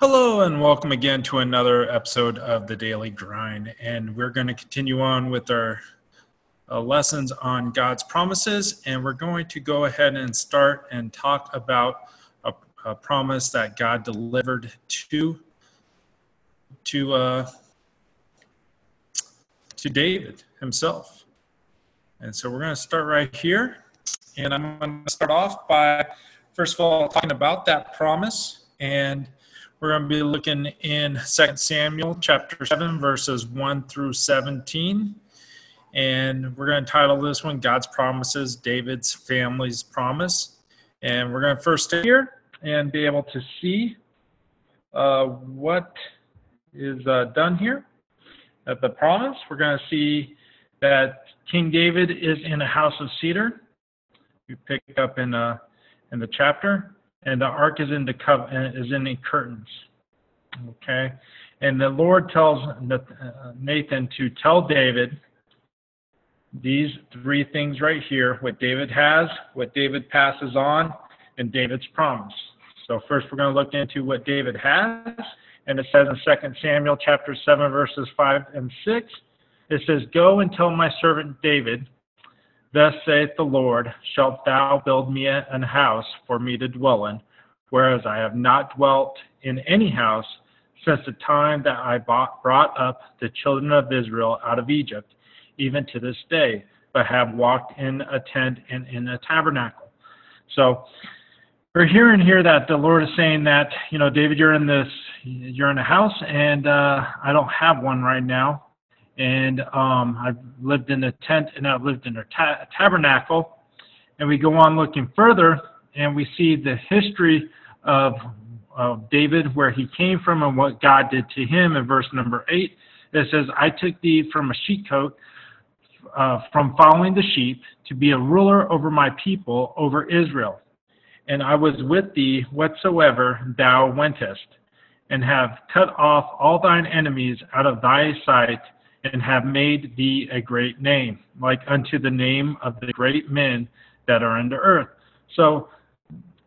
Hello, and welcome again to another episode of the Daily Grind. And we're going to continue on with our uh, lessons on God's promises. And we're going to go ahead and start and talk about a, a promise that God delivered to to uh, to David himself. And so we're going to start right here. And I'm going to start off by, first of all, talking about that promise. And we're going to be looking in 2 Samuel chapter 7, verses 1 through 17. And we're going to title this one God's Promises, David's Family's Promise. And we're going to first stay here and be able to see uh, what is uh, done here at the promise. We're going to see that King David is in a house of cedar. We pick up in, uh, in the chapter and the ark is in the cov- uh, is in the curtains. Okay, and the Lord tells uh, Nathan to tell David these three things right here: what David has, what David passes on, and David's promise. So first, we're going to look into what David has, and it says in 2 Samuel chapter 7, verses 5 and 6. It says, "Go and tell my servant David." Thus saith the Lord, Shalt thou build me an house for me to dwell in, whereas I have not dwelt in any house since the time that I brought up the children of Israel out of Egypt, even to this day, but have walked in a tent and in a tabernacle. So we're hearing here that the Lord is saying that, you know, David, you're in this, you're in a house, and uh, I don't have one right now and um, I've lived in a tent and I've lived in a ta- tabernacle. And we go on looking further, and we see the history of, of David, where he came from, and what God did to him. In verse number eight, it says, "I took thee from a sheepcote." Uh, from following the sheep to be a ruler over my people, over Israel. And I was with thee whatsoever thou wentest, and have cut off all thine enemies out of thy sight, and have made thee a great name, like unto the name of the great men that are in the earth. So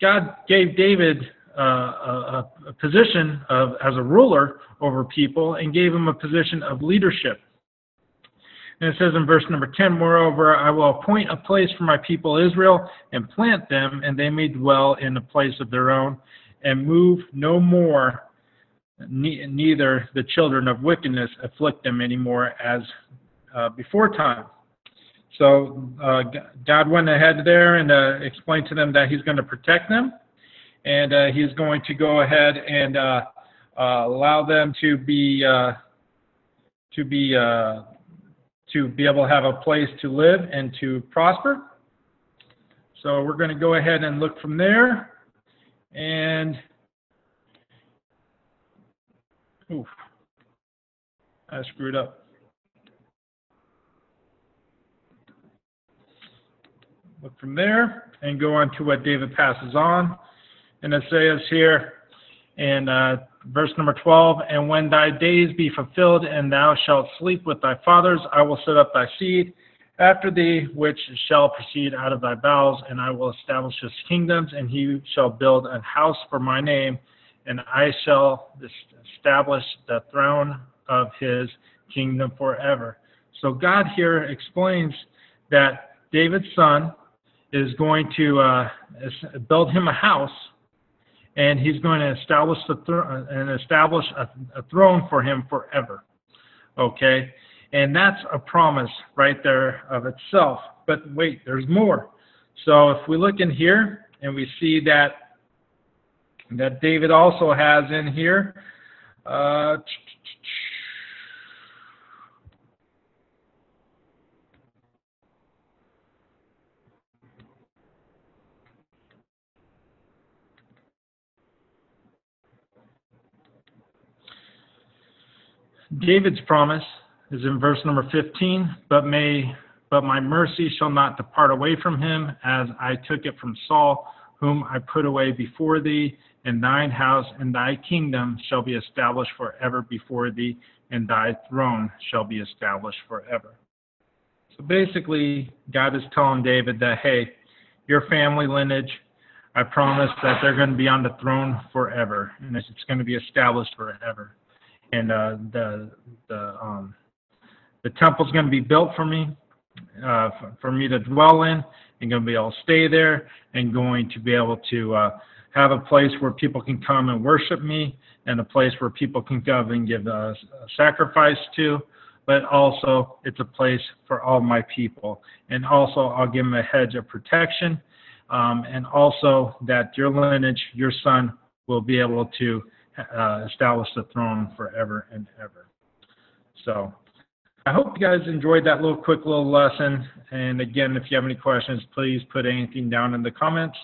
God gave David uh, a, a, position of as a ruler over people and gave him a position of leadership. And it says in verse number 10, Moreover, I will appoint a place for my people Israel and plant them, and they may dwell in a place of their own, and move no more neither the children of wickedness afflict them anymore as uh, before time. So uh, God went ahead there and uh, explained to them that He's going to protect them, and uh, He's going to go ahead and uh, uh, allow them to be to be to be able to have a place to live and to prosper. So we're going to go ahead and look from there, and Oof. I screwed up. Look from there and go on to what David passes on. And it says here in uh, verse number 12, And when thy days be fulfilled, and thou shalt sleep with thy fathers, I will set up thy seed after thee, which shall proceed out of thy bowels, and I will establish his kingdoms, and he shall build a house for my name, and I shall establish the throne of his kingdom forever. So God here explains that David's son is going to uh, build him a house, and he's going to establish the thr- and establish a, a throne for him forever. Okay, and that's a promise right there of itself. But wait, there's more. So if we look in here and we see that that David also has in here. Uh, David's promise is in verse number 15, but may but my mercy shall not depart away from him as I took it from Saul, whom I put away before thee, and thine house and thy kingdom shall be established forever before thee, and thy throne shall be established forever. So basically, God is telling David that, hey, your family lineage, I promise that they're going to be on the throne forever, and it's going to be established forever. And uh, the the um, the temple's going to be built for me, uh, for, for me to dwell in, and going to be able to stay there, and going to be able to uh, have a place where people can come and worship me, and a place where people can come and give a, a sacrifice to. But also, it's a place for all my people, and also I'll give them a hedge of protection um, and also that your lineage, your son, will be able to uh, establish the throne forever and ever. So I hope you guys enjoyed that little quick little lesson. And again, if you have any questions, please put anything down in the comments.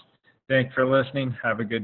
Thanks for listening. Have a good day.